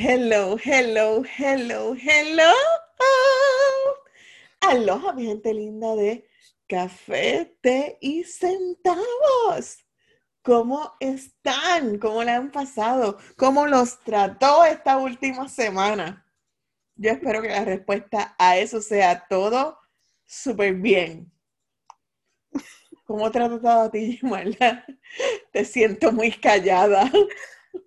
Hello, hello, hello, hello. Aloha, mi gente linda de café, té y centavos. ¿Cómo están? ¿Cómo le han pasado? ¿Cómo los trató esta última semana? Yo espero que la respuesta a eso sea todo súper bien. ¿Cómo te ha a ti, Marla? Te siento muy callada.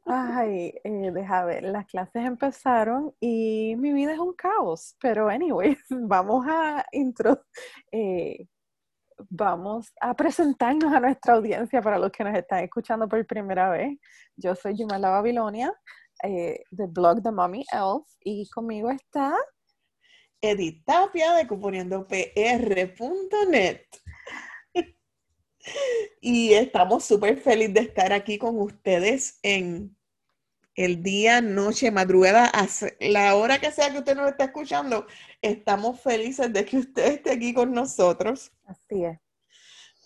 Ay, eh, deja ver, las clases empezaron y mi vida es un caos, pero anyways, vamos a intro, eh, vamos a presentarnos a nuestra audiencia para los que nos están escuchando por primera vez. Yo soy Yumala Babilonia, eh, del blog The Mommy Elf, y conmigo está Edith Tapia de componiendopr.net. Y estamos súper felices de estar aquí con ustedes en el día, noche, madrugada, la hora que sea que usted nos esté escuchando. Estamos felices de que usted esté aquí con nosotros. Así es.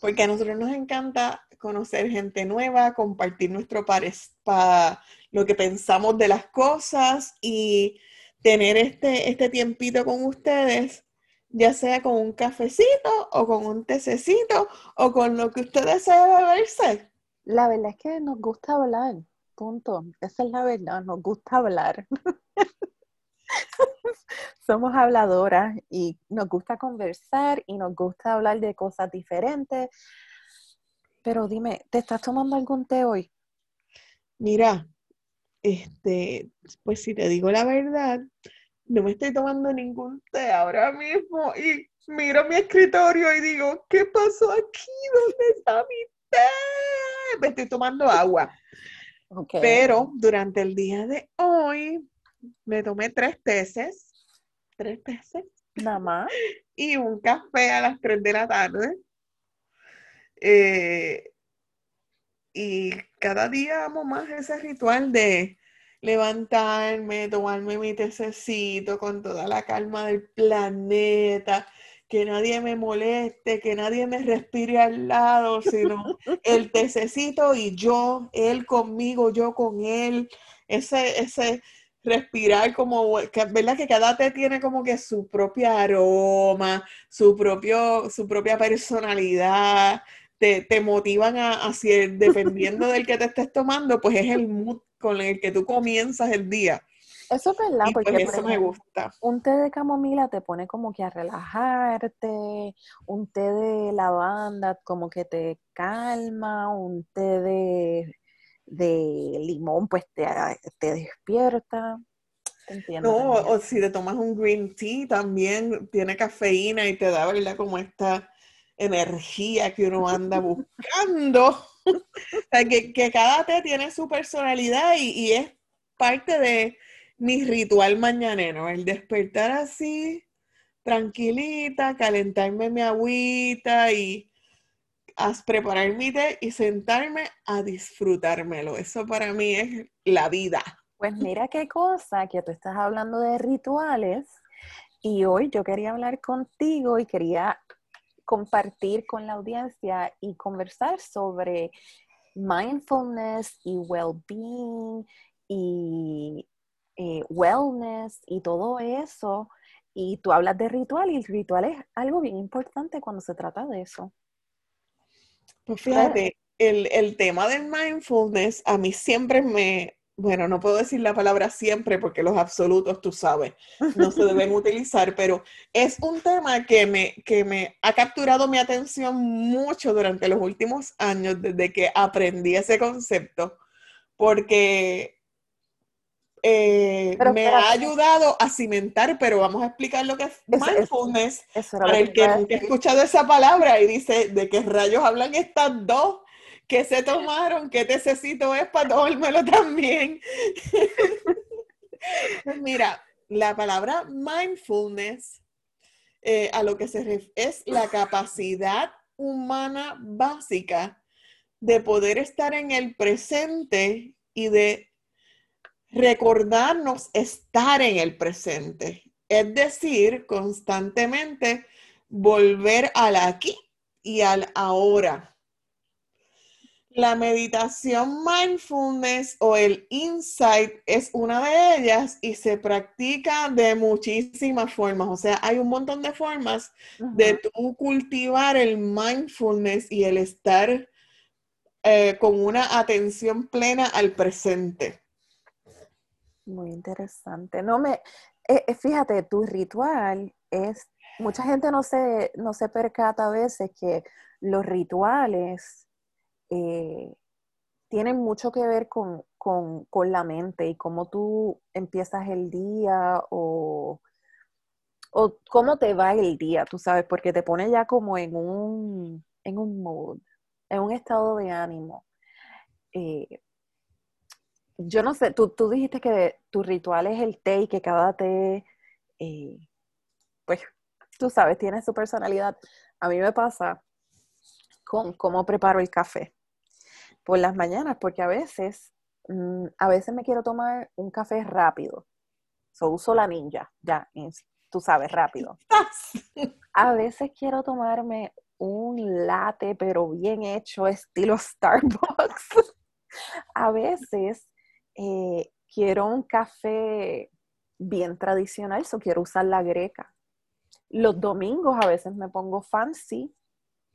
Porque a nosotros nos encanta conocer gente nueva, compartir nuestro para lo que pensamos de las cosas y tener este, este tiempito con ustedes ya sea con un cafecito o con un tececito o con lo que usted desee beberse. La verdad es que nos gusta hablar, punto. Esa es la verdad, nos gusta hablar. Somos habladoras y nos gusta conversar y nos gusta hablar de cosas diferentes. Pero dime, ¿te estás tomando algún té hoy? Mira, este, pues si te digo la verdad, no me estoy tomando ningún té ahora mismo y miro mi escritorio y digo, ¿qué pasó aquí? ¿Dónde está mi té? Me estoy tomando agua. Pero durante el día de hoy me tomé tres teces, tres teces. Nada más. Y un café a las tres de la tarde. Eh, y cada día amo más ese ritual de levantarme, tomarme mi tececito con toda la calma del planeta, que nadie me moleste, que nadie me respire al lado, sino el tececito y yo, él conmigo, yo con él, ese, ese respirar como, ¿verdad? Que cada té tiene como que su propia aroma, su, propio, su propia personalidad, te, te motivan a, a, dependiendo del que te estés tomando, pues es el mood con el que tú comienzas el día. Eso es verdad, pues, porque eso me gusta. Un té de camomila te pone como que a relajarte, un té de lavanda como que te calma, un té de, de limón pues te, te despierta. no, o si te tomas un green tea también tiene cafeína y te da, ¿verdad? Como esta energía que uno anda buscando. que, cada té tiene su personalidad y, es parte de mi ritual mañanero, el despertar así, tranquilita, calentarme mi agüita y preparar mi té y sentarme a disfrutármelo. Eso para mí es la vida. Pues mira qué cosa que tú estás hablando de rituales y hoy yo quería hablar contigo y quería compartir con la audiencia y conversar sobre mindfulness y well-being y eh, wellness y todo eso. Y tú hablas de ritual y el ritual es algo bien importante cuando se trata de eso. Pues fíjate, el, el tema del mindfulness a mí siempre me, bueno, no puedo decir la palabra siempre porque los absolutos, tú sabes, no se deben utilizar, pero es un tema que me, que me ha capturado mi atención mucho durante los últimos años desde que aprendí ese concepto, porque eh, me ha ayudado a cimentar, pero vamos a explicar lo que es mindfulness para el que ha escuchado esa palabra y dice de qué rayos hablan estas dos ¿Qué se tomaron? ¿Qué necesito es para tomármelo también? Mira, la palabra mindfulness eh, a lo que se refiere es la capacidad humana básica de poder estar en el presente y de recordarnos estar en el presente. Es decir, constantemente volver al aquí y al ahora La meditación mindfulness o el insight es una de ellas y se practica de muchísimas formas. O sea, hay un montón de formas de tú cultivar el mindfulness y el estar eh, con una atención plena al presente. Muy interesante. No me, eh, eh, fíjate, tu ritual es, mucha gente no se, no se percata a veces que los rituales tienen mucho que ver con, la mente y cómo tú empiezas el día o, o cómo te va el día, tú sabes, porque te pone ya como en un, en un mood en un estado de ánimo. Eh, yo no sé, tú, tú, dijiste que tu ritual es el té y que cada té, eh, pues, tú sabes, tiene su personalidad. A mí me pasa con cómo preparo el café por las mañanas, porque a veces, mm, a veces me quiero tomar un café rápido. So, uso la ninja, ya, tú sabes, rápido. A veces quiero tomarme un latte, pero bien hecho, estilo Starbucks. a veces eh, quiero un café bien tradicional, eso quiero usar la greca. Los domingos a veces me pongo fancy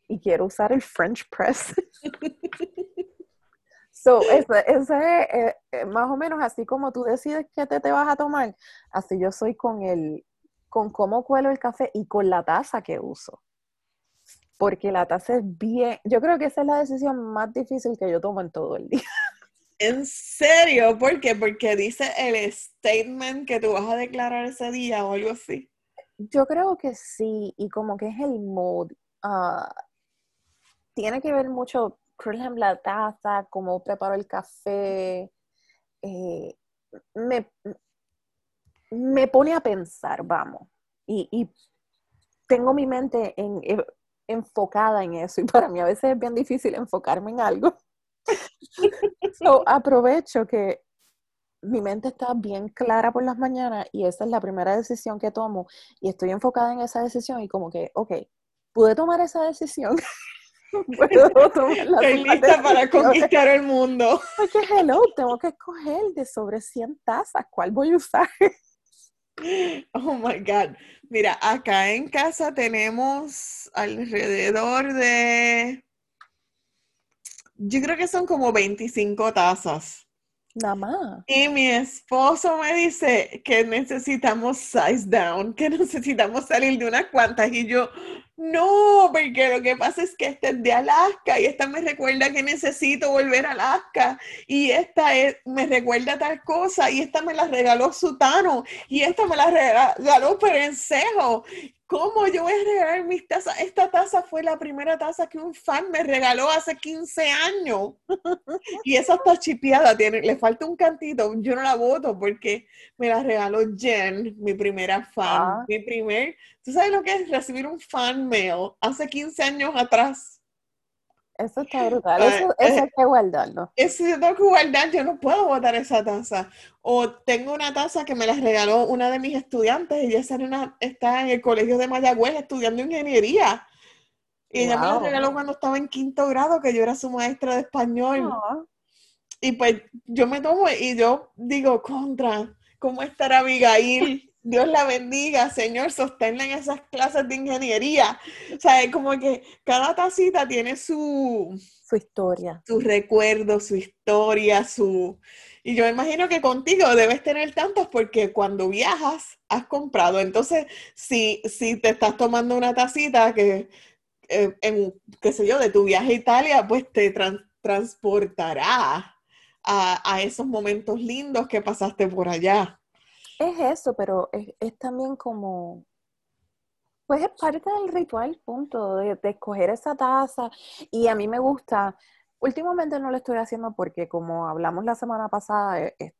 y quiero usar el French press. so, ese, es eh, eh, más o menos así como tú decides qué te, te vas a tomar, así yo soy con el, con cómo cuelo el café y con la taza que uso porque la taza es bien, yo creo que esa es la decisión más difícil que yo tomo en todo el día. ¿En serio? ¿Por qué? Porque dice el statement que tú vas a declarar ese día o algo así. Yo creo que sí, y como que es el mood. Ah, tiene que ver mucho, ejemplo, la taza, cómo preparo el café. Eh, me, me, pone a pensar, vamos. Y, y tengo mi mente en, eh, enfocada en eso y para mí a veces es bien difícil enfocarme en algo. so, aprovecho que mi mente está bien clara por las mañanas y esa es la primera decisión que tomo y estoy enfocada en esa decisión y como que, ok, pude tomar esa decisión. Estoy lista para conquistar el mundo. Porque hello, tengo que escoger de sobre 100 tazas, ¿cuál voy a usar? Oh my God. Mira, acá en casa tenemos alrededor de. Yo creo que son como 25 tazas. Nada más. Y mi esposo me dice que necesitamos size down, que necesitamos salir de unas cuantas. Y yo, no, porque lo que pasa es que esta es de Alaska y esta me recuerda que necesito volver a Alaska y esta me recuerda tal cosa y esta me la regaló Sutano y esta me la regaló Perencejo ¿Cómo yo voy a regalar mis tazas? Esta taza fue la primera taza que un fan me regaló hace 15 años. y esa está chipeada, tiene, le falta un cantito. Yo no la voto porque me la regaló Jen, mi primera fan. Ah. Mi primer. ¿Tú sabes lo que es recibir un fan mail hace 15 años atrás? Eso está brutal. Eso, hay eh, que guardarlo. Eso yo tengo que guardar. Yo no puedo botar esa taza. O tengo una taza que me la regaló una de mis estudiantes. Ella está en, una, está en el colegio de Mayagüez estudiando ingeniería. Y ella me la regaló cuando estaba en quinto grado, que yo era su maestra de español. Y pues yo me tomo y yo digo, contra, ¿cómo estará Abigail? Dios la bendiga, Señor, sosténla en esas clases de ingeniería. O sea, es como que cada tacita tiene su... Su historia. Su recuerdo, su historia, su... Y yo imagino que contigo debes tener tantas porque cuando viajas has comprado. Entonces, si, si te estás tomando una tacita que, eh, en, qué sé yo, de tu viaje a Italia, pues te transportará a, a esos momentos lindos que pasaste por allá. Es eso, pero es, también como, pues es parte del ritual, punto, de, escoger esa taza. Y a mí me gusta, últimamente no lo estoy haciendo porque como hablamos la semana pasada, eh,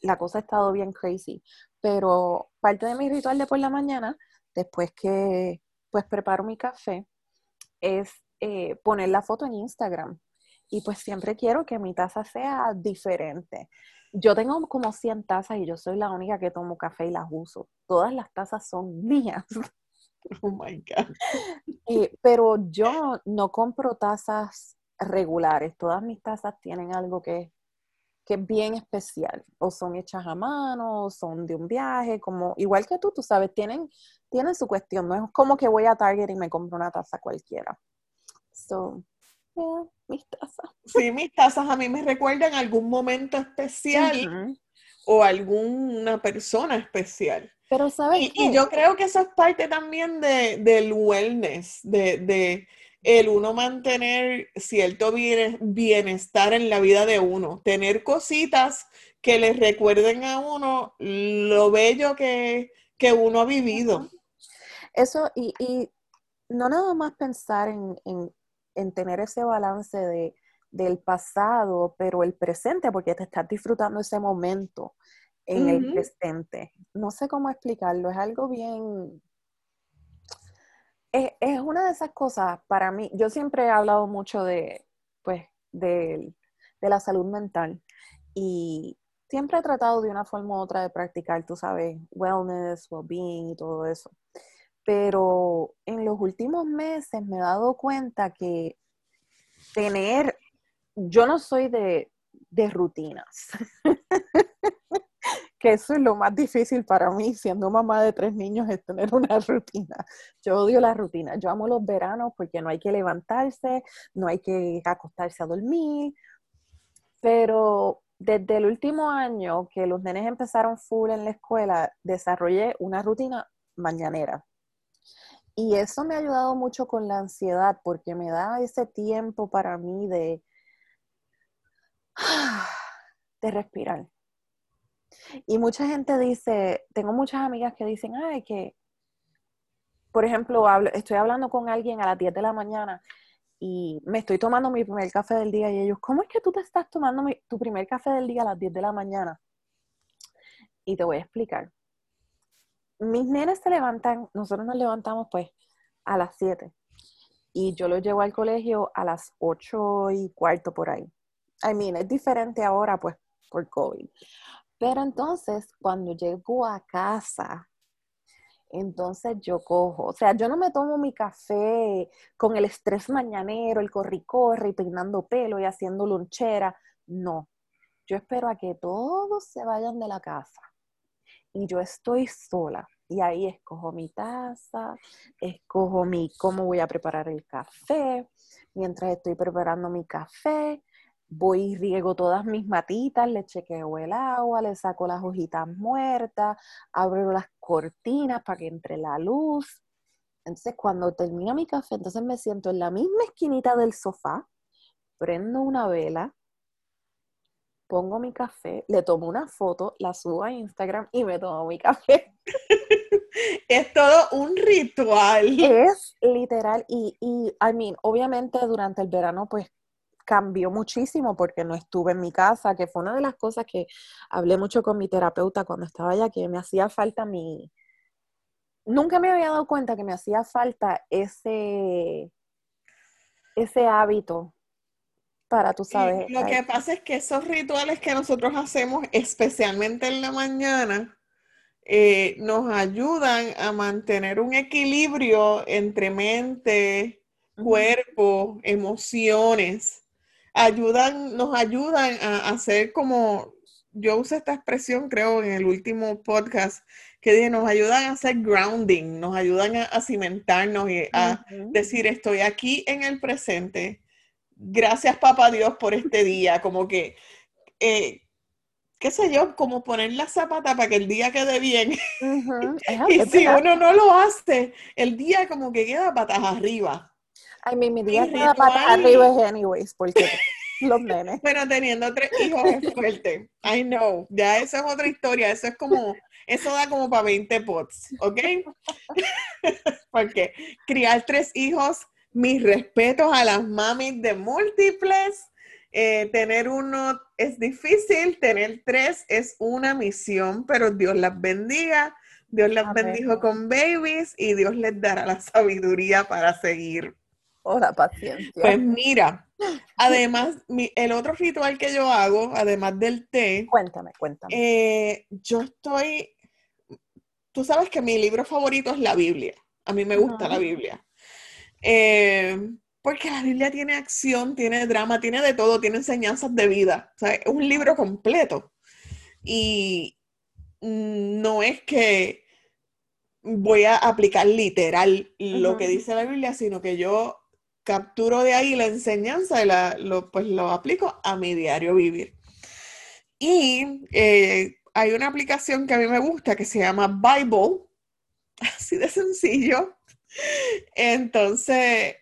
la cosa ha estado bien crazy, pero parte de mi ritual de por la mañana, después que pues preparo mi café, es eh, poner la foto en Instagram. Y pues siempre quiero que mi taza sea diferente yo tengo como 100 tazas y yo soy la única que tomo café y las uso. Todas las tazas son mías. Oh my God. Pero yo no compro tazas regulares. Todas mis tazas tienen algo que, que es bien especial. O son hechas a mano, o son de un viaje, como igual que tú, tú sabes, tienen, tienen su cuestión. No es como que voy a Target y me compro una taza cualquiera. So, yeah, mis tazas. Sí, mis tazas a mí me recuerdan algún momento especial o alguna persona especial. Pero ¿sabes y, y, yo creo que eso es parte también de, del wellness, de, de el uno mantener cierto bienestar en la vida de uno, tener cositas que les recuerden a uno lo bello que, que uno ha vivido. Eso, y, y no nada más pensar en, en, en tener ese balance de, del pasado, pero el presente, porque te estás disfrutando ese momento en el presente. No sé cómo explicarlo, es algo bien... Es, es, una de esas cosas para mí, yo siempre he hablado mucho de, pues, de, de la salud mental y siempre he tratado de una forma u otra de practicar, tú sabes, wellness, well-being y todo eso. Pero en los últimos meses me he dado cuenta que tener, yo no soy de, rutinas. que eso es lo más difícil para mí, siendo mamá de tres niños, es tener una rutina. Yo odio la rutina. Yo amo los veranos porque no hay que levantarse, no hay que acostarse a dormir. Pero desde el último año que los nenes empezaron full en la escuela, desarrollé una rutina mañanera. Y eso me ha ayudado mucho con la ansiedad porque me da ese tiempo para mí de, de respirar y mucha gente dice, tengo muchas amigas que dicen, ay, que, por ejemplo, hablo, estoy hablando con alguien a las 10 de la mañana y me estoy tomando mi primer café del día y ellos, ¿cómo es que tú te estás tomando tu primer café del día a las 10 de la mañana? Y te voy a explicar. Mis nenes se levantan, nosotros nos levantamos pues a las 7 y yo los llevo al colegio a las 8 y cuarto por ahí. I mean, es diferente ahora pues por COVID. Pero entonces, cuando llego a casa, entonces yo cojo, o sea, yo no me tomo mi café con el estrés mañanero, el corri-corri, peinando pelo y haciendo lonchera. No, yo espero a que todos se vayan de la casa y yo estoy sola. Y ahí escojo mi taza, escojo mi cómo voy a preparar el café. Mientras estoy preparando mi café, voy y riego todas mis matitas, le chequeo el agua, le saco las hojitas muertas, abro las cortinas para que entre la luz. Entonces, cuando termino mi café, entonces me siento en la misma esquinita del sofá, prendo una vela, pongo mi café, le tomo una foto, la subo a Instagram y me tomo mi café. es todo un ritual. Es literal. Y, y, I mean, obviamente durante el verano, pues cambió muchísimo porque no estuve en mi casa, que fue una de las cosas que hablé mucho con mi terapeuta cuando estaba allá, que me hacía falta mi... Nunca me había dado cuenta que me hacía falta ese, ese hábito para, tú sabes. lo que pasa es que esos rituales que nosotros hacemos, especialmente en la mañana, eh, nos ayudan a mantener un equilibrio entre mente, cuerpo, emociones ayudan, nos ayudan a hacer como, yo usé esta expresión creo en el último podcast, que dije, nos ayudan a hacer grounding, nos ayudan a, cimentarnos y a decir, estoy aquí en el presente. Gracias, papá Dios, por este día. Como que, eh, qué sé yo, como poner la zapata para que el día quede bien. y si uno no lo hace, el día como que queda patas arriba. Ay, mi, mi día queda patas arriba anyways, porque los nenes. Pero teniendo tres hijos es fuerte. I know. Ya eso es otra historia. Eso es como, eso da como para 20 pots, ¿ok? porque criar tres hijos, mis respetos a las mamis de múltiples. Eh, tener uno es difícil, tener tres es una misión, pero Dios las bendiga. Dios las bendijo con babies y Dios les dará la sabiduría para seguir o la paciencia. Pues mira, además, el otro ritual que yo hago, además del té. Cuéntame, cuéntame. Eh, yo estoy. Tú sabes que mi libro favorito es la Biblia. A mí me gusta la Biblia. Eh, Porque la Biblia tiene acción, tiene drama, tiene de todo, tiene enseñanzas de vida. O sea, es un libro completo. Y no es que voy a aplicar literal lo que dice la Biblia, sino que yo capturo de ahí la enseñanza y la, lo, pues lo aplico a mi diario vivir. Y eh, hay una aplicación que a mí me gusta que se llama Bible, así de sencillo. Entonces,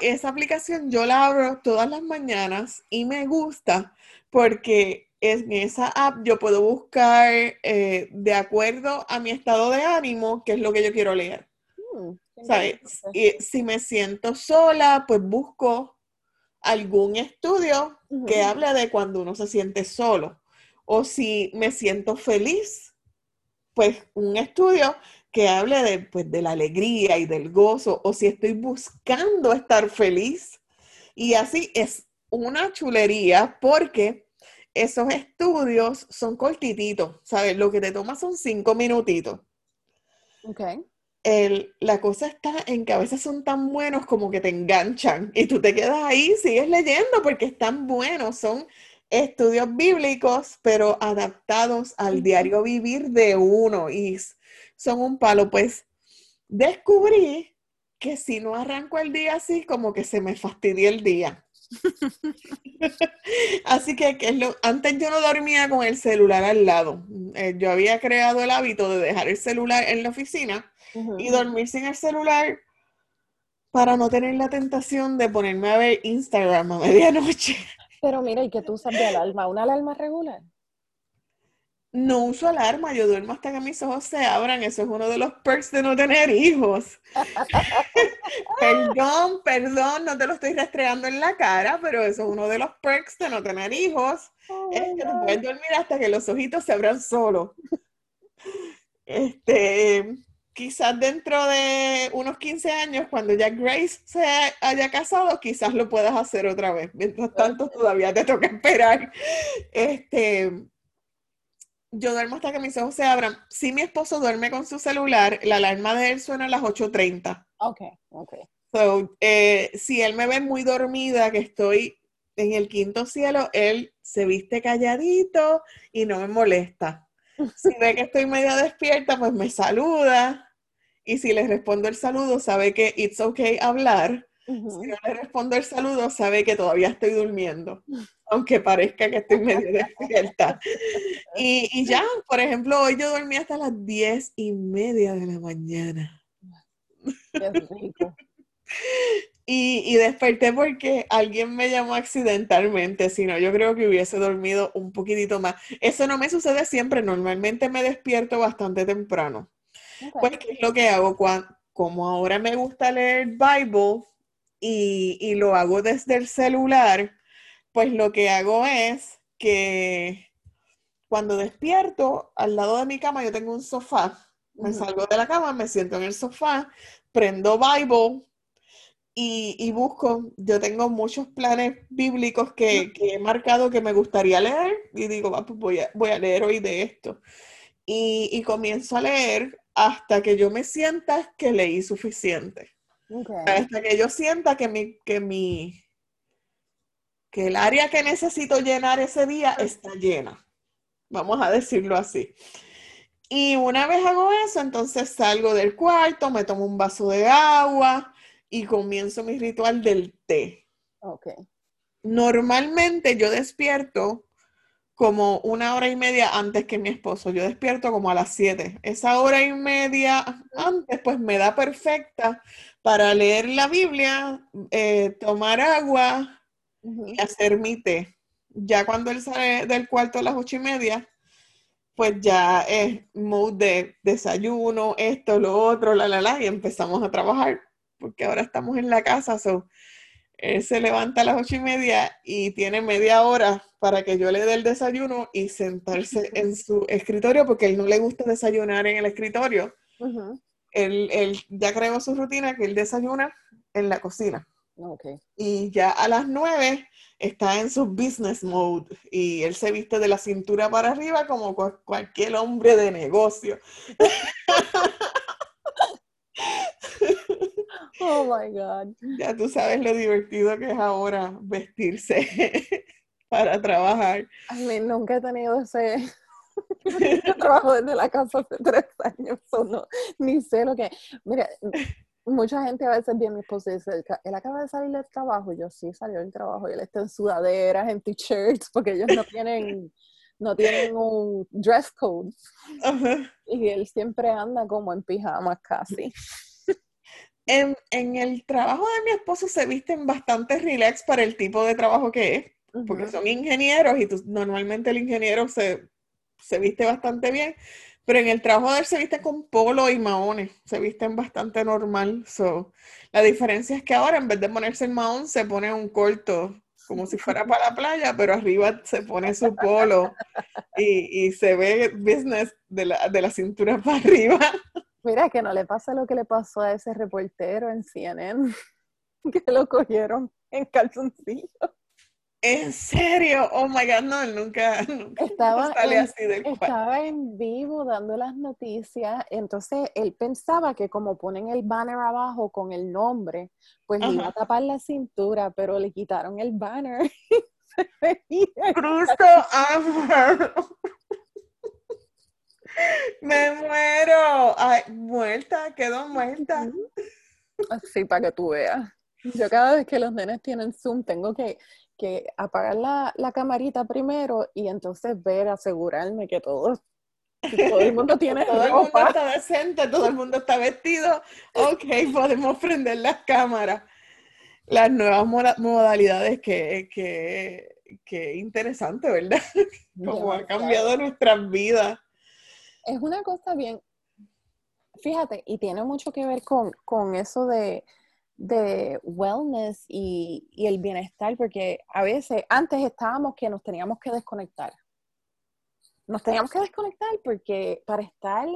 esa aplicación yo la abro todas las mañanas y me gusta porque en esa app yo puedo buscar eh, de acuerdo a mi estado de ánimo qué es lo que yo quiero leer. Mm, y si me siento sola, pues busco algún estudio que hable de cuando uno se siente solo. O si me siento feliz, pues un estudio que hable de, pues, de la alegría y del gozo. O si estoy buscando estar feliz. Y así es una chulería porque esos estudios son cortititos, ¿sabes? Lo que te toma son cinco minutitos. Ok. la cosa está en que a veces son tan buenos como que te enganchan y tú te quedas ahí, sigues leyendo porque están buenos, son estudios bíblicos, pero adaptados al diario vivir de uno y son un palo. Pues descubrí que si no arranco el día así, como que se me fastidia el día. Así que, lo, antes yo no dormía con el celular al lado. Eh, yo había creado el hábito de dejar el celular en la oficina y dormir sin el celular para no tener la tentación de ponerme a ver Instagram a medianoche. Pero mira, ¿y que tú usas de alarma? ¿Una alarma regular? No uso alarma, yo duermo hasta que mis ojos se abran. Eso es uno de los perks de no tener hijos. perdón, perdón, no te lo estoy restregando en la cara, pero eso es uno de los perks de no tener hijos. Oh es que tú puedes dormir hasta que los ojitos se abran solos. Este, quizás dentro de unos 15 años, cuando ya Grace se haya casado, quizás lo puedas hacer otra vez. Mientras tanto, todavía te toca esperar. Este, yo duermo hasta que mis ojos se abran. Si mi esposo duerme con su celular, la alarma de él suena a las 8.30. Ok, ok. So, eh, si él me ve muy dormida, que estoy en el quinto cielo, él se viste calladito y no me molesta. Si ve que estoy medio despierta, pues me saluda. Y si le respondo el saludo, sabe que it's okay hablar. Si no le respondo el saludo, sabe que todavía estoy durmiendo, aunque parezca que estoy medio despierta. Y, y ya, por ejemplo, hoy yo dormí hasta las diez y media de la mañana. Y, y, desperté porque alguien me llamó accidentalmente, si no, yo creo que hubiese dormido un poquitito más. Eso no me sucede siempre, normalmente me despierto bastante temprano. Pues, ¿qué es lo que hago? Cuando, como ahora me gusta leer Bible, y, lo hago desde el celular, pues lo que hago es que cuando despierto, al lado de mi cama yo tengo un sofá. Me salgo de la cama, me siento en el sofá, prendo Bible y, busco. Yo tengo muchos planes bíblicos que, he marcado que me gustaría leer y digo, pues voy a, voy a leer hoy de esto. Y, y comienzo a leer hasta que yo me sienta que leí suficiente. Hasta que yo sienta que mi, que mi, que el área que necesito llenar ese día está llena. Vamos a decirlo así. Y una vez hago eso, entonces salgo del cuarto, me tomo un vaso de agua y comienzo mi ritual del té. Okay. Normalmente yo despierto como una hora y media antes que mi esposo. Yo despierto como a las 7. Esa hora y media antes, pues me da perfecta para leer la Biblia, eh, tomar agua y hacer mi té. Ya cuando él sale del cuarto a las ocho y media, pues ya es mood de desayuno, esto, lo otro, la, la, la, y empezamos a trabajar, porque ahora estamos en la casa, so, él se levanta a las ocho y media y tiene media hora para que yo le dé el desayuno y sentarse en su escritorio, porque él no le gusta desayunar en el escritorio él, ya creó su rutina que él desayuna en la cocina. Y ya a las nueve está en su business mode y él se viste de la cintura para arriba como cualquier hombre de negocio. Oh my God. Ya tú sabes lo divertido que es ahora vestirse para trabajar. A mí nunca he tenido ese trabajo desde la casa hace tres años, no, ni sé lo que. Mira, mucha gente a veces viene mi esposo y dice, él acaba de salir del trabajo. Y yo, sí, salió del trabajo. Y él está en sudaderas, en t-shirts, porque ellos no tienen, no tienen un dress code. Y él siempre anda como en pijamas casi. En, en, el trabajo de mi esposo se visten bastante relax para el tipo de trabajo que es, porque son ingenieros y normalmente el ingeniero se, se viste bastante bien. Pero en el trabajo de él se viste con polo y maones, se visten bastante normal. So, la diferencia es que ahora en vez de ponerse el maón, se pone un corto, como si fuera para la playa, pero arriba se pone su polo y, se ve business de la, de la cintura para arriba. Mira, que no le pasa lo que le pasó a ese reportero en CNN, que lo cogieron en calzoncillo. ¿En serio? Oh my God, no, nunca, nunca estaba, en, así estaba en vivo dando las noticias, entonces él pensaba que como ponen el banner abajo con el nombre, pues le iba a tapar la cintura, pero le quitaron el banner. Cristo Me muero. Ay, muerta, quedó muerta. Así para que tú veas. Yo cada vez que los nenes tienen Zoom tengo que que apagar la, la, camarita primero y entonces ver, asegurarme que todo, todo el mundo tiene todo el mundo está decente, todo el mundo está vestido. Ok, podemos prender las cámaras. Las nuevas modalidades que, que, que interesante, ¿verdad? Como ha cambiado nuestras vidas. Es una cosa bien, fíjate, y tiene mucho que ver con, con eso de, de wellness y, el bienestar, porque a veces antes estábamos que nos teníamos que desconectar. Nos teníamos que desconectar porque para estar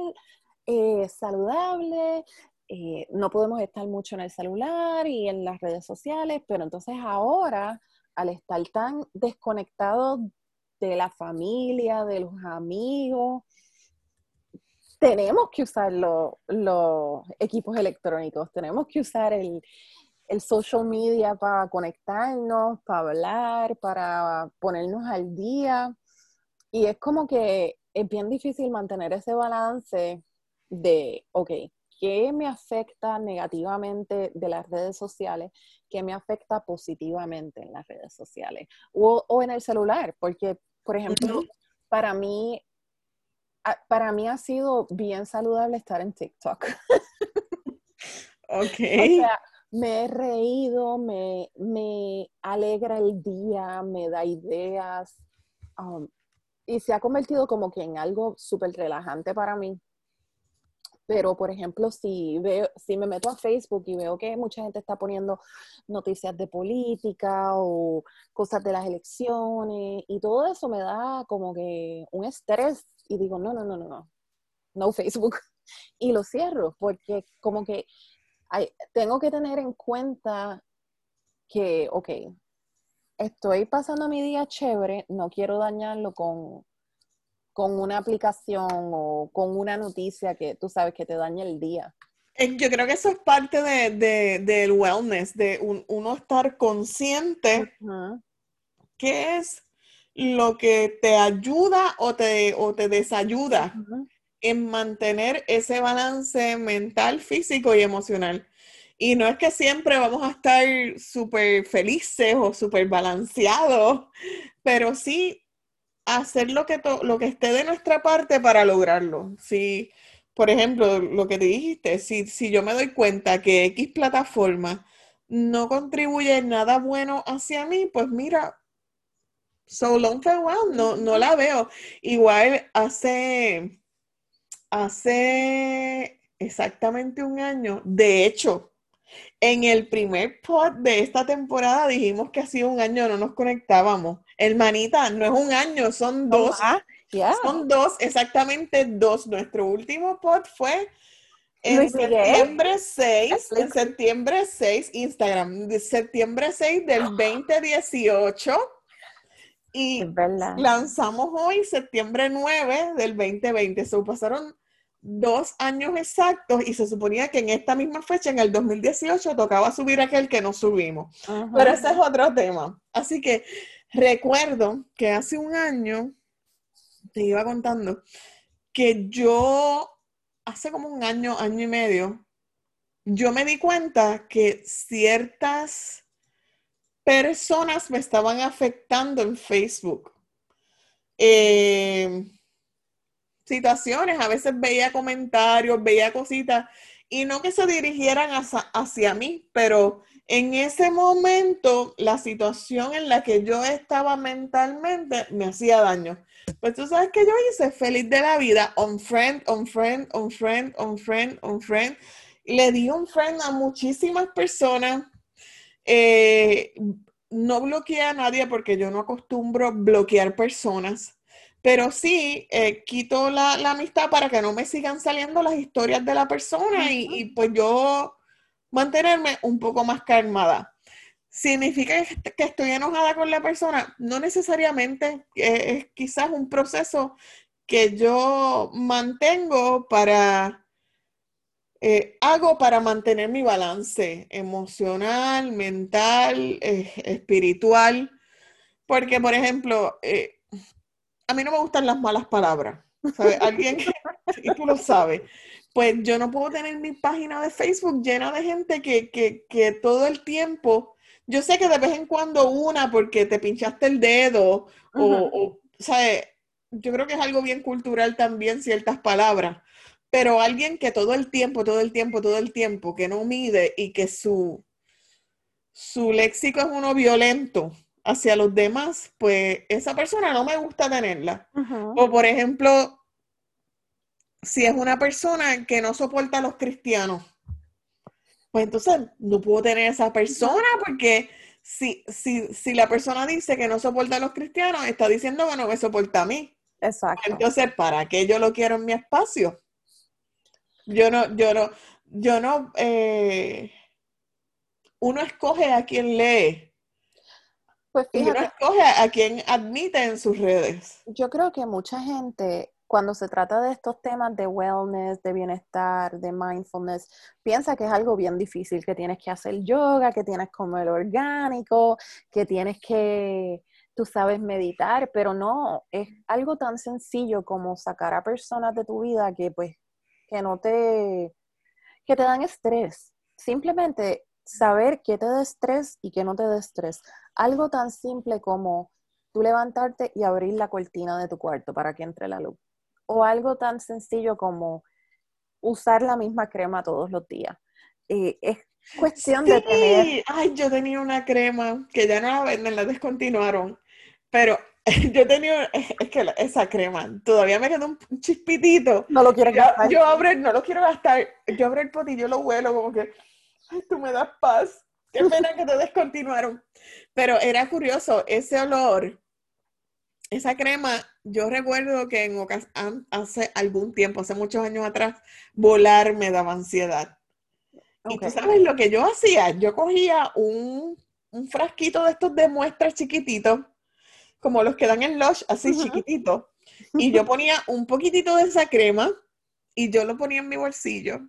eh, saludable eh, no podemos estar mucho en el celular y en las redes sociales, pero entonces ahora, al estar tan desconectados de la familia, de los amigos, tenemos que usar los equipos electrónicos, tenemos que usar el, social media para conectarnos, para hablar, para ponernos al día. Y es como que es bien difícil mantener ese balance de, ok, ¿qué me afecta negativamente de las redes sociales? ¿Qué me afecta positivamente en las redes sociales? O, o en el celular, porque, por ejemplo, para mí para mí ha sido bien saludable estar en TikTok. ok. O sea, me he reído, me, alegra el día, me da ideas. Um, y se ha convertido como que en algo súper relajante para mí. Pero, por ejemplo, si, veo, si me meto a Facebook y veo que mucha gente está poniendo noticias de política o cosas de las elecciones y todo eso me da como que un estrés y digo, no, no, no, no, no, no Facebook. Y lo cierro porque como que tengo que tener en cuenta que, ok, estoy pasando mi día chévere, no quiero dañarlo con, con una aplicación o con una noticia que tú sabes que te daña el día. Eh, yo creo que eso es parte de, del wellness, de uno estar consciente que es lo que te ayuda o te, o te desayuda en mantener ese balance mental, físico y emocional. Y no es que siempre vamos a estar súper felices o súper balanceados, pero sí hacer lo que, lo que esté de nuestra parte para lograrlo. Si, por ejemplo, lo que te dijiste, si, si yo me doy cuenta que X plataforma no contribuye nada bueno hacia mí, pues mira, So long farewell, no, no la veo. Igual hace, hace exactamente un año, de hecho, en el primer pod de esta temporada dijimos que hacía un año no nos conectábamos. Hermanita, no es un año, son oh, dos. Ah, son dos, exactamente dos. Nuestro último pod fue en septiembre 6, en septiembre 6, Instagram, de septiembre 6 del 2018. Y lanzamos hoy, septiembre 9 del 2020. So, pasaron dos años exactos y se suponía que en esta misma fecha, en el 2018, tocaba subir aquel que no subimos. Pero ese es otro tema. Así que recuerdo que hace un año, te iba contando, que yo, hace como un año, año y medio, yo me di cuenta que ciertas personas me estaban afectando en Facebook. Eh, situaciones, a veces veía comentarios, veía cositas, y no que se dirigieran hacia, mí, pero en ese momento la situación en la que yo estaba mentalmente me hacía daño. Pues tú sabes que yo hice feliz de la vida, on friend, on friend, on friend, on friend, on friend. Le di un friend a muchísimas personas. Eh, no bloqueé a nadie porque yo no acostumbro bloquear personas. Pero sí, eh, quito la, amistad para que no me sigan saliendo las historias de la persona y, pues yo mantenerme un poco más calmada. ¿Significa que estoy enojada con la persona? No necesariamente, es quizás un proceso que yo mantengo para, eh, hago para mantener mi balance emocional, mental, eh, espiritual. Porque, por ejemplo, a mí no me gustan las malas palabras. ¿sabes? Alguien, y tú lo sabes, pues yo no puedo tener mi página de Facebook llena de gente que, todo el tiempo, yo sé que de vez en cuando una porque te pinchaste el dedo o, o, ¿sabes? Yo creo que es algo bien cultural también ciertas palabras, pero alguien que todo el tiempo, todo el tiempo, todo el tiempo, que no mide y que su, su léxico es uno violento, hacia los demás, pues esa persona no me gusta tenerla. O por ejemplo, si es una persona que no soporta a los cristianos, pues entonces no puedo tener esa persona porque si, si, si la persona dice que no soporta a los cristianos, está diciendo que no me soporta a mí. Exacto. Entonces, ¿para qué yo lo quiero en mi espacio? Yo no, yo no, yo no, eh, uno escoge a quien lee pues fíjate. Y escoge a quien admite en sus redes. Yo creo que mucha gente, cuando se trata de estos temas de wellness, de bienestar, de mindfulness, piensa que es algo bien difícil, que tienes que hacer yoga, que tienes que comer orgánico, que tienes que, tú sabes, meditar, pero no, es algo tan sencillo como sacar a personas de tu vida que pues, que no te, que te dan estrés. Simplemente saber qué te da estrés y qué no te da estrés. Algo tan simple como tú levantarte y abrir la cortina de tu cuarto para que entre la luz. O algo tan sencillo como usar la misma crema todos los días. Eh, es cuestión de tener... Ay, yo tenía una crema que ya no la venden, la descontinuaron. Pero yo tenía, es que esa crema, todavía me quedó un chispitito. No lo quiero gastar. Yo abro, no lo quiero gastar. Yo abro el potillo, lo huelo como que, ay, tú me das paz. Qué pena que te descontinuaron. Pero era curioso, ese olor, esa crema, yo recuerdo que en hace algún tiempo, hace muchos años atrás, volar me daba ansiedad. Y tú sabes lo que yo hacía, yo cogía un, frasquito de estos de muestras chiquititos, como los que dan en Lush, así chiquititos, y yo ponía un poquitito de esa crema y yo lo ponía en mi bolsillo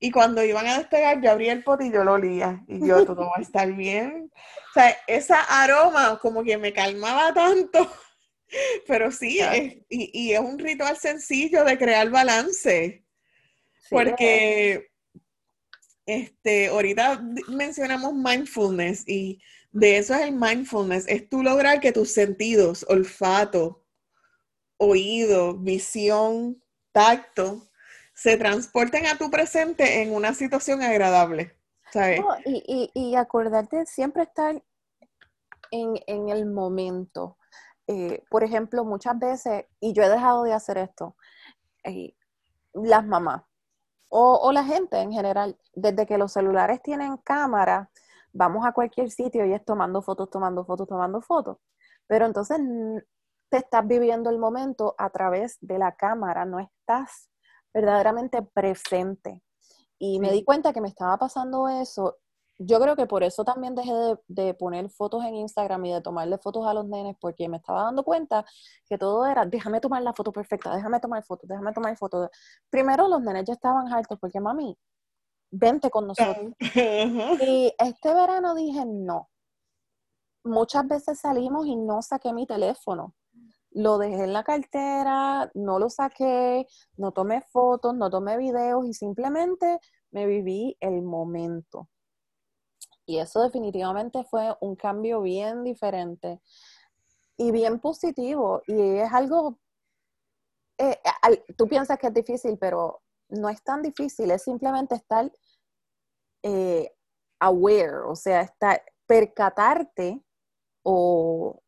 y cuando iban a despegar, yo abría el pote y yo lo olía. Y yo, todo va a estar bien. O sea, esa aroma como que me calmaba tanto. Pero sí, y, es un ritual sencillo de crear balance. porque este, ahorita mencionamos mindfulness y de eso es el mindfulness. Es tú lograr que tus sentidos, olfato, oído, visión, tacto, se transporten a tu presente en una situación agradable. ¿sabes? y, y, acordarte siempre estar en, el momento. Eh, por ejemplo, muchas veces, y yo he dejado de hacer esto, eh, las mamás o, o, la gente en general, desde que los celulares tienen cámara, vamos a cualquier sitio y es tomando fotos, tomando fotos, tomando fotos. Pero entonces te estás viviendo el momento a través de la cámara, no estás verdaderamente presente. Y me di cuenta que me estaba pasando eso yo creo que por eso también dejé de, poner fotos en Instagram y de tomarle fotos a los nenes, porque me estaba dando cuenta que todo era, déjame tomar la foto perfecta, déjame tomar fotos, déjame tomar fotos. Primero los nenes ya estaban altos, porque mami, vente con nosotros. y este verano dije, no. Muchas veces salimos y no saqué mi teléfono. Lo dejé en la cartera, no lo saqué, no tomé fotos, no tomé videos y simplemente me viví el momento. Y eso definitivamente fue un cambio bien diferente y bien positivo. Y es algo, eh, tú piensas que es difícil, pero no es tan difícil, es simplemente estar eh, aware, o sea, estar, percatarte o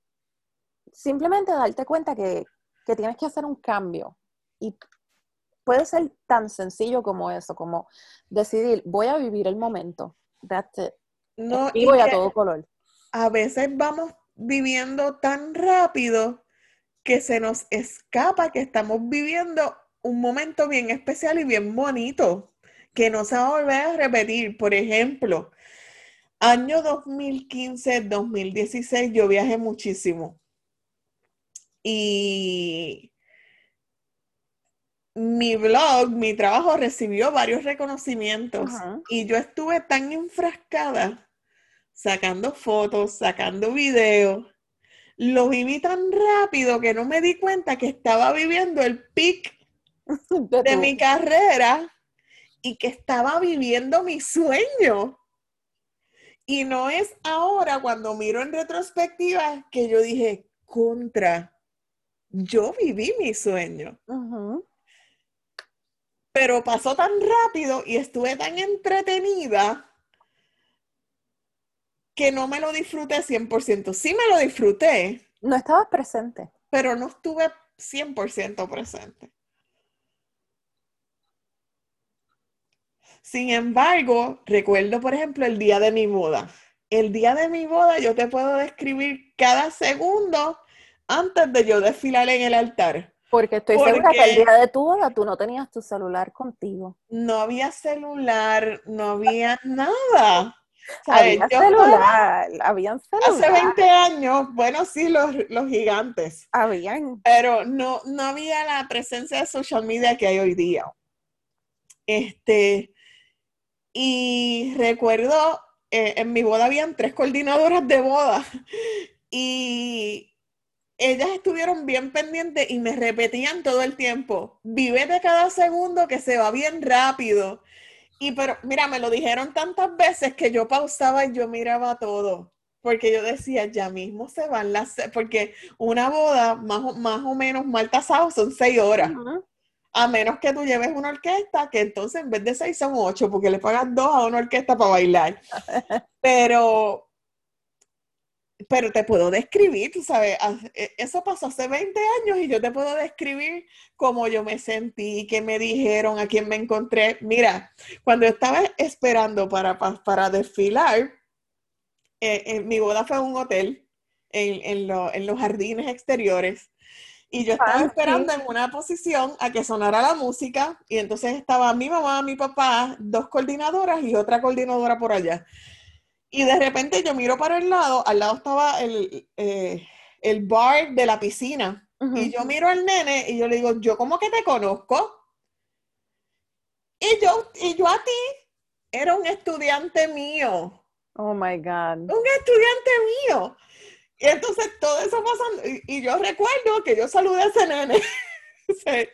simplemente darte cuenta que, que tienes que hacer un cambio. Y puede ser tan sencillo como eso, como decidir, voy a vivir el momento. That's it. No, y a todo color. A veces vamos viviendo tan rápido que se nos escapa que estamos viviendo un momento bien especial y bien bonito, que no se va a volver a repetir. Por ejemplo, año 2015, 2016, yo viajé muchísimo. Y mi blog, mi trabajo recibió varios reconocimientos y yo estuve tan enfrascada sacando fotos, sacando videos. Lo viví tan rápido que no me di cuenta que estaba viviendo el pic de, mi carrera y que estaba viviendo mi sueño. Y no es ahora cuando miro en retrospectiva que yo dije, contra, yo viví mi sueño. Pero pasó tan rápido y estuve tan entretenida que no me lo disfruté 100%. Sí me lo disfruté. No estabas presente. Pero no estuve 100% presente. Sin embargo, recuerdo, por ejemplo, el día de mi boda. El día de mi boda yo te puedo describir cada segundo antes de yo desfilar en el altar. Porque estoy segura que el día de tu boda tú no tenías tu celular contigo. No había celular, no había nada. Había celular, habían celular. Hace 20 años, bueno, sí, los, los gigantes. Habían. Pero no, no había la presencia de social media que hay hoy día. Este, y recuerdo, eh, en mi boda habían tres coordinadoras de boda. Y ellas estuvieron bien pendientes y me repetían todo el tiempo, vive de cada segundo que se va bien rápido. Y pero, mira, me lo dijeron tantas veces que yo pausaba y yo miraba todo. Porque yo decía, ya mismo se van las... Porque una boda, más o, más o menos mal tasado, son seis horas. A menos que tú lleves una orquesta, que entonces en vez de seis son ocho, porque le pagan dos a una orquesta para bailar. Pero pero te puedo describir, tú sabes, e, eso pasó hace 20 años y yo te puedo describir cómo yo me sentí, qué me dijeron, a quién me encontré. Mira, cuando estaba esperando para, para desfilar, eh, mi boda fue en un hotel en, los jardines exteriores y yo estaba esperando en una posición a que sonara la música y entonces estaba mi mamá, mi papá, dos coordinadoras y otra coordinadora por allá. Y de repente yo miro para el lado, al lado estaba el, eh, el bar de la piscina. Y yo miro al nene y yo le digo, yo como que te conozco. Y yo, y yo a ti era un estudiante mío. Oh my God. Un estudiante mío. Y entonces todo eso pasando. Y, y yo recuerdo que yo saludé a ese nene.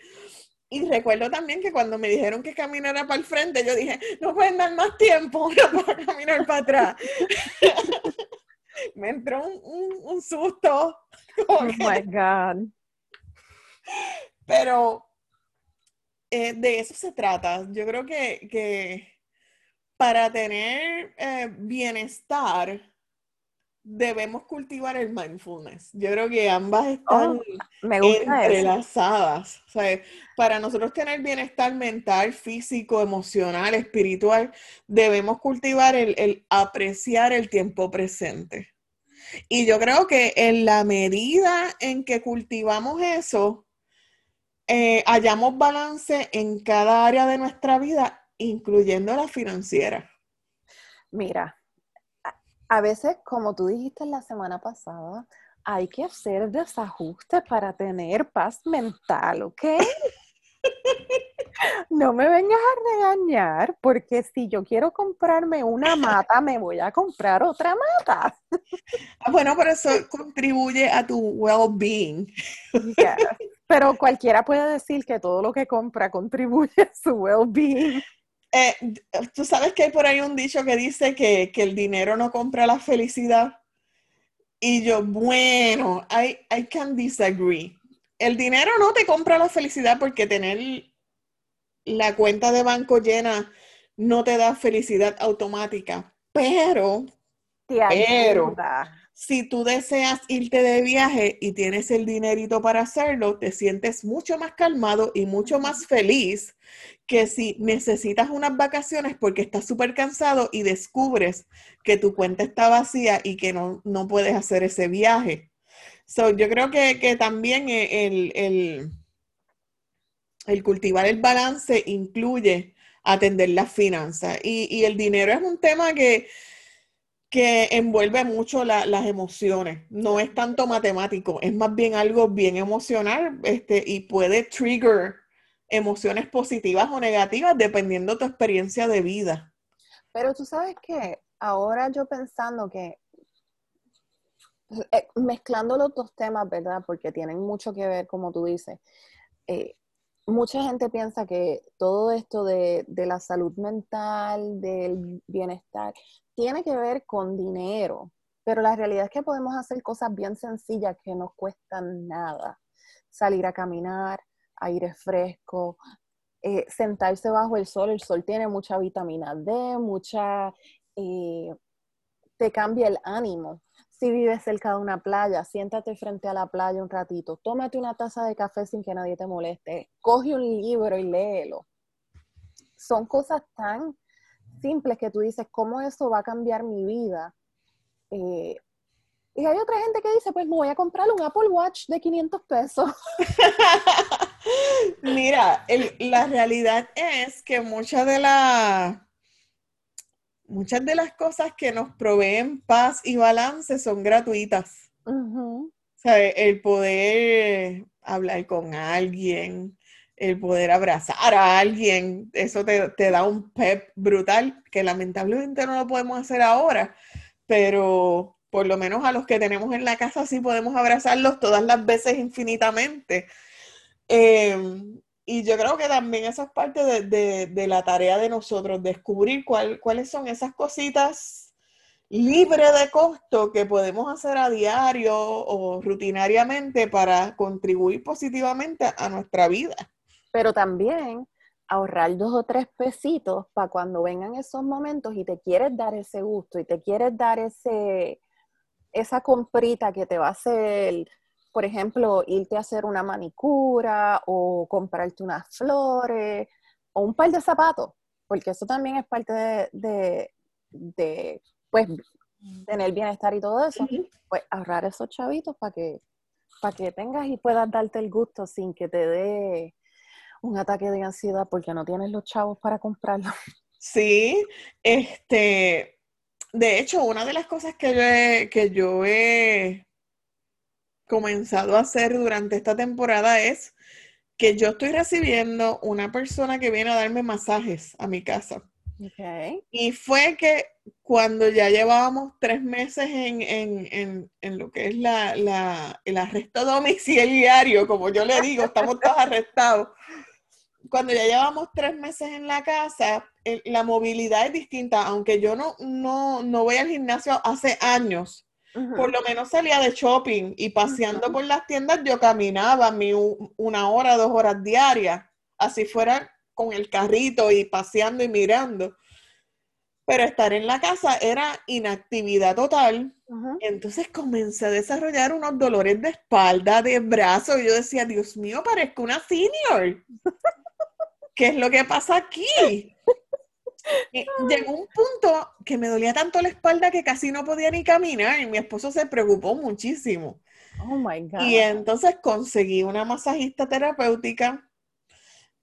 Y recuerdo también que cuando me dijeron que caminara para el frente, yo dije, no pueden dar más tiempo, no puedo caminar para atrás. me entró un, susto. Oh my God. Pero eh, de eso se trata. Yo creo que, para tener eh, bienestar, debemos cultivar el mindfulness. Yo creo que ambas están oh, entrelazadas. para nosotros tener bienestar mental, físico, emocional, espiritual, debemos cultivar el, apreciar el tiempo presente. Y yo creo que en la medida en que cultivamos eso, eh, hallamos balance en cada área de nuestra vida, incluyendo la financiera. Mira, a veces, como tú dijiste la semana pasada, hay que hacer desajustes para tener paz mental, ¿ok? No me vengas a regañar porque si yo quiero comprarme una mata, me voy a comprar otra mata. Ah, bueno, pero eso contribuye a tu well-being. Pero cualquiera puede decir que todo lo que compra contribuye a su well-being. Eh, Tú sabes que hay por ahí un dicho que dice que, que, el dinero no compra la felicidad. Y yo, bueno, I, I can disagree. El dinero no te compra la felicidad porque tener la cuenta de banco llena no te da felicidad automática, pero, pero si tú deseas irte de viaje y tienes el dinerito para hacerlo, te sientes mucho más calmado y mucho más feliz que si necesitas unas vacaciones porque estás súper cansado y descubres que tu cuenta está vacía y que no, no puedes hacer ese viaje. So, yo creo que, que también el, el el cultivar el balance incluye atender las finanzas y, el dinero es un tema que, que envuelve mucho las emociones. No es tanto matemático, es más bien algo bien emocional este, y puede trigger emociones positivas o negativas dependiendo de tu experiencia de vida. Pero tú sabes que ahora yo pensando que eh, mezclando los dos temas, ¿verdad? Porque tienen mucho que ver, como tú dices. Eh, mucha gente piensa que todo esto de, la salud mental, del bienestar, tiene que ver con dinero, pero la realidad es que podemos hacer cosas bien sencillas que no cuestan nada. Salir a caminar, aire fresco, eh, sentarse bajo el sol, el sol tiene mucha vitamina D, mucha... Eh, te cambia el ánimo. Si vives cerca de una playa, siéntate frente a la playa un ratito, tómate una taza de café sin que nadie te moleste, coge un libro y léelo. Son cosas tan simples que tú dices, ¿cómo eso va a cambiar mi vida? Eh, y hay otra gente que dice, pues me voy a comprar un Apple Watch de 500 pesos. Mira, la realidad es que muchas de las muchas de las cosas que nos proveen paz y balance son gratuitas. O sea, el poder hablar con alguien, el poder abrazar a alguien, eso te, te, da un pep brutal que lamentablemente no lo podemos hacer ahora, pero por lo menos a los que tenemos en la casa sí podemos abrazarlos todas las veces infinitamente. Eh, y yo creo que también eso es parte de, la tarea de nosotros, descubrir cuáles son esas cositas libres de costo que podemos hacer a diario o rutinariamente para contribuir positivamente a nuestra vida. Pero también ahorrar dos o tres pesitos para cuando vengan esos momentos y te quieres dar ese gusto y te quieres dar ese, esa comprita que te va a hacer por ejemplo, irte a hacer una manicura o comprarte unas flores o un par de zapatos, porque eso también es parte de, de, pues, tener bienestar y todo eso, pues ahorrar esos chavitos para que, para que tengas y puedas darte el gusto sin que te dé un ataque de ansiedad porque no tienes los chavos para comprarlo. Sí, este, de hecho, una de las cosas que que yo he comenzado a hacer durante esta temporada es que yo estoy recibiendo una persona que viene a darme masajes a mi casa. Y fue que cuando ya llevábamos tres meses en, lo que es la, el arresto domiciliario, como yo le digo, estamos todos arrestados. Cuando ya llevamos tres meses en la casa, la movilidad es distinta, aunque yo no, no, no voy al gimnasio hace años por lo menos salía de shopping y paseando por las tiendas yo caminaba mi, una hora, dos horas diarias, así fuera con el carrito y paseando y mirando. Pero estar en la casa era inactividad total. Entonces comencé a desarrollar unos dolores de espalda, de brazo. Y yo decía, Dios mío, parezco una senior. ¿Qué es lo que pasa aquí? Eh, llegó un punto que me dolía tanto la espalda que casi no podía ni caminar y mi esposo se preocupó muchísimo. Oh my God. Y entonces conseguí una masajista terapéutica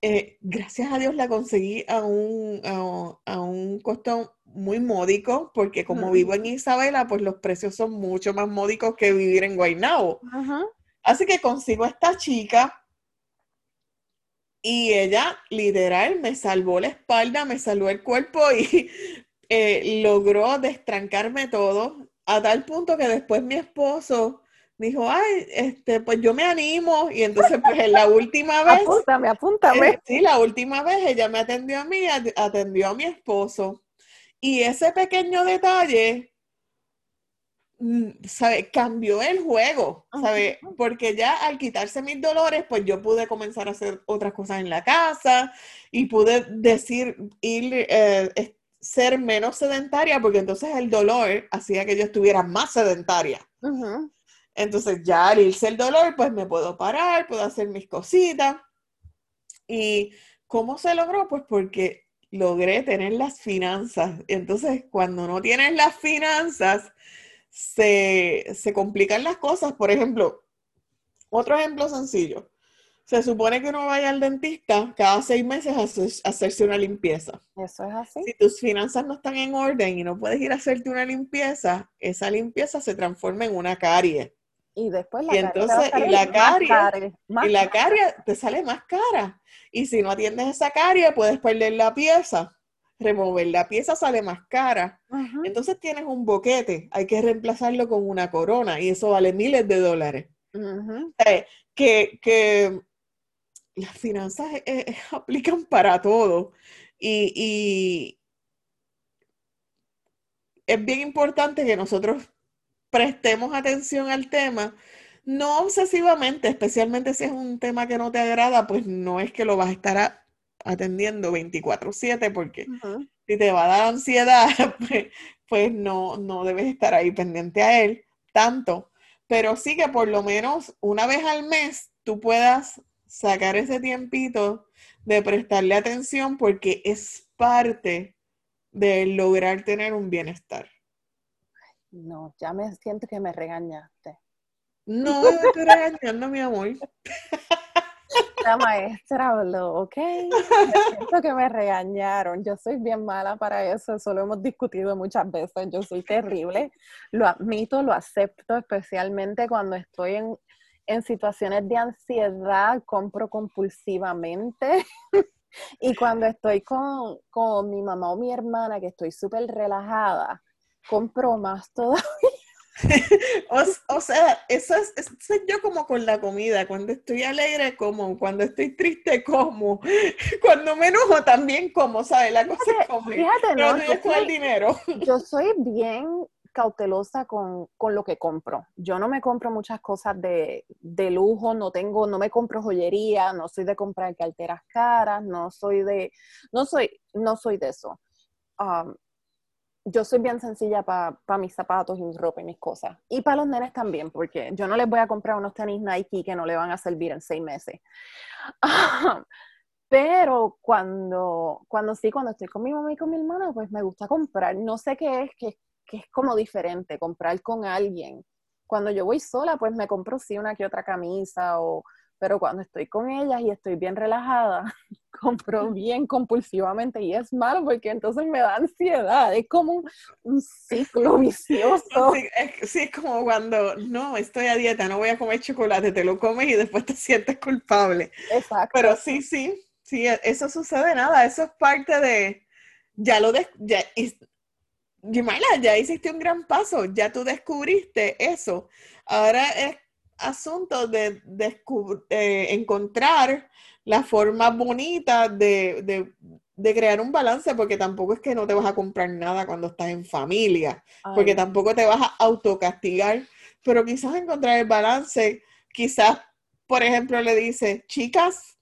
eh, gracias a Dios la conseguí a un, a, un costo muy módico, porque como vivo en Isabela, pues los precios son mucho más módicos que vivir en Guaynabo. Así que consigo a esta chica y ella literal me salvó la espalda, me salvó el cuerpo y eh, logró destrancarme todo a tal punto que después mi esposo dijo, ay, este, pues yo me animo. Y entonces, pues en la última vez. Apúntame, apúntame. Eh, sí, la última vez ella me atendió a mí, atendió a mi esposo. Y ese pequeño detalle, ¿sabe? Cambió el juego, ¿sabe? Porque ya al quitarse mis dolores, pues yo pude comenzar a hacer otras cosas en la casa y pude decir, ir, eh, ser menos sedentaria, porque entonces el dolor hacía que yo estuviera más sedentaria. Entonces ya al irse el dolor, pues me puedo parar, puedo hacer mis cositas. ¿Y cómo se logró? Pues porque logré tener las finanzas. Entonces, cuando no tienes las finanzas, se, complican las cosas. Por ejemplo, otro ejemplo sencillo. Se supone que uno vaya al dentista cada seis meses a, hacerse una limpieza. Eso es así. Si tus finanzas no están en orden y no puedes ir a hacerte una limpieza, esa limpieza se transforma en una carie. Y después la y entonces, y la carie, y la carie te sale más cara. Y si no atiendes esa carie, puedes perder la pieza. Remover la pieza sale más cara. Entonces tienes un boquete, hay que reemplazarlo con una corona y eso vale miles de dólares. que, que, las finanzas eh, eh, aplican para todo. Y, y es bien importante que nosotros prestemos atención al tema, no obsesivamente, especialmente si es un tema que no te agrada, pues no es que lo vas a estar atendiendo 24/7 porque si te va a dar ansiedad, pues, pues, no, no debes estar ahí pendiente a él tanto, pero sí que por lo menos una vez al mes tú puedas sacar ese tiempito de prestarle atención porque es parte de lograr tener un bienestar. No, ya me siento que me regañaste. No, me estoy regañando, mi amor. La maestra habló, ¿ok? Siento que me regañaron. Yo soy bien mala para eso, eso lo hemos discutido muchas veces. Yo soy terrible. Lo admito, lo acepto, especialmente cuando estoy en, en situaciones de ansiedad, compro compulsivamente. y cuando estoy con, con mi mamá o mi hermana, que estoy súper relajada, compro más todavía. o, sea, eso es, yo como con la comida. Cuando estoy alegre, como. Cuando estoy triste, como. Cuando me enojo, también como, ¿sabes? La cosa es como. Fíjate, no, yo, soy, el dinero. yo soy bien cautelosa con, lo que compro. Yo no me compro muchas cosas de, lujo, no tengo, no me compro joyería, no soy de comprar carteras caras, no soy de, no soy, no soy de eso. Um, yo soy bien sencilla para mis zapatos y mis ropa y mis cosas. Y para los nenes también, porque yo no les voy a comprar unos tenis Nike que no le van a servir en seis meses. Pero cuando, cuando sí, cuando estoy con mi mamá y con mi hermana, pues me gusta comprar. No sé qué es, que, que es como diferente, comprar con alguien. Cuando yo voy sola, pues me compro sí una que otra camisa o pero cuando estoy con ellas y estoy bien relajada, compro bien compulsivamente y es malo porque entonces me da ansiedad, es como un, ciclo vicioso. Sí es, como cuando, no, estoy a dieta, no voy a comer chocolate, te lo comes y después te sientes culpable. Exacto. Pero sí, sí, sí, e, eso sucede nada, eso es parte de, ya lo, de, ya, ya hiciste un gran paso, ya tú descubriste eso. Ahora es asunto de, eh, encontrar la forma bonita de, crear un balance, porque tampoco es que no te vas a comprar nada cuando estás en familia, porque tampoco te vas a autocastigar, pero quizás encontrar el balance, quizás, por ejemplo, le dices, chicas,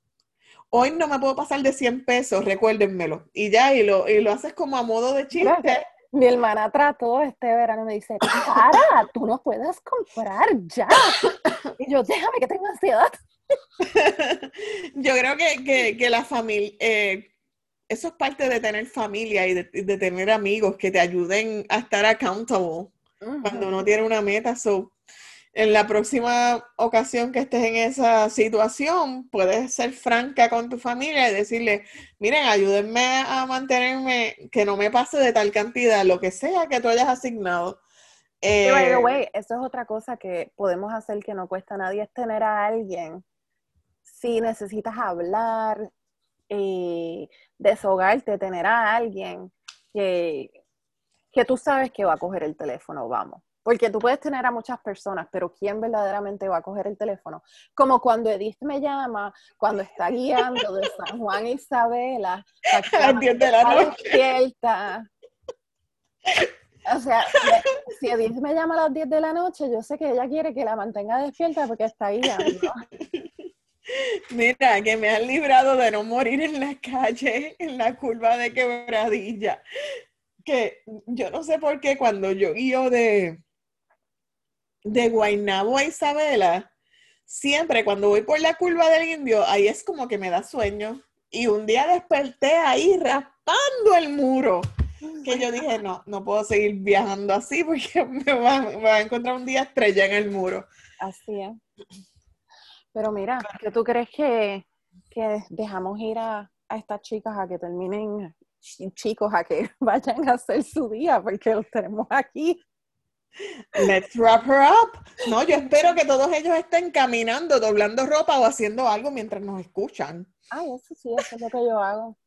hoy no me puedo pasar de 100 pesos, recuérdenmelo, y ya, y lo, y lo haces como a modo de chiste. Mi hermana trató este verano, me dice, Cara, tú no puedes comprar ya. Y yo, déjame que tengo ansiedad. yo creo que, la familia, eh, eso es parte de tener familia y de, tener amigos que te ayuden a estar accountable cuando uno tiene una meta. So, en la próxima ocasión que estés en esa situación, puedes ser franca con tu familia y decirle, miren, ayúdenme a mantenerme, que no me pase de tal cantidad, lo que sea que tú hayas asignado. Eh, eso es otra cosa que podemos hacer que no cuesta a nadie, es tener a alguien. Si necesitas hablar, eh, deshogarte, tener a alguien que, que tú sabes que va a coger el teléfono, vamos porque tú puedes tener a muchas personas, pero ¿quién verdaderamente va a coger el teléfono? Como cuando Edith me llama, cuando está guiando de San Juan a Isabela, a las 10 de la noche. Despierta. O sea, si Edith me llama a las 10 de la noche, yo sé que ella quiere que la mantenga despierta porque está guiando. Mira, que me han librado de no morir en la calle, en la curva de quebradilla. Que yo no sé por qué cuando yo guío de, de Guaynabo a Isabela, siempre cuando voy por la curva del indio, ahí es como que me da sueño. Y un día desperté ahí raspando el muro. Que yo dije, no, no puedo seguir viajando así porque me va, a encontrar un día estrella en el muro. Así es. Pero mira, ¿qué tú crees que, que dejamos ir a, a estas chicas a que terminen, chicos, a que vayan a hacer su día? Porque los tenemos aquí. Let's wrap her up. No, yo espero que todos ellos estén caminando, doblando ropa o haciendo algo mientras nos escuchan. Ay, eso sí, eso es lo que yo hago.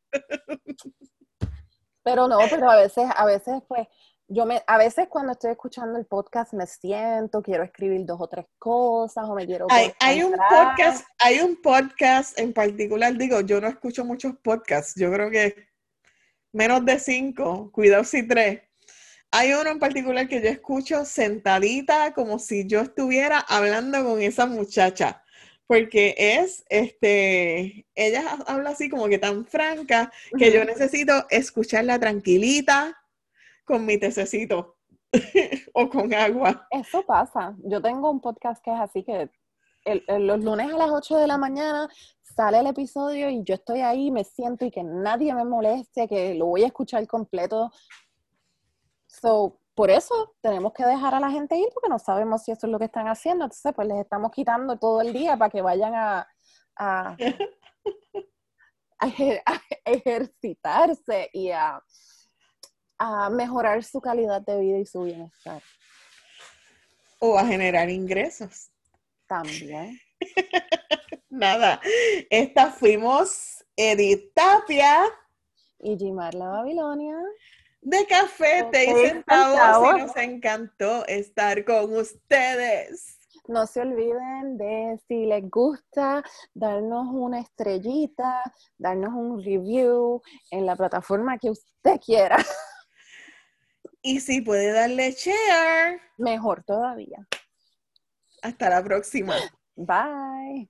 Pero no, pero a veces, a veces, pues, yo me, a veces cuando estoy escuchando el podcast me siento, quiero escribir dos o tres cosas o me quiero. Hay, hay un podcast, hay un podcast en particular, digo, yo no escucho muchos podcasts, yo creo que menos de cinco, cuidado si tres hay uno en particular que yo escucho sentadita como si yo estuviera hablando con esa muchacha, porque es, este, ella habla así como que tan franca que yo necesito escucharla tranquilita con mi tececito o con agua. Eso pasa. Yo tengo un podcast que es así que los lunes a las 8 de la mañana sale el episodio y yo estoy ahí, me siento y que nadie me moleste, que lo voy a escuchar completo So, por eso tenemos que dejar a la gente ir porque no sabemos si eso es lo que están haciendo. Entonces, pues les estamos quitando todo el día para que vayan a, a, ejercitarse y a, a mejorar su calidad de vida y su bienestar. O a generar ingresos. También. Nada, esta fuimos Edith Tapia y Jimar la Babilonia de café, te y centavos, y nos encantó estar con ustedes. No se olviden de si les gusta, darnos una estrellita, darnos un review en la plataforma que usted quiera. Y si puede darle share. Mejor todavía. Hasta la próxima. Bye.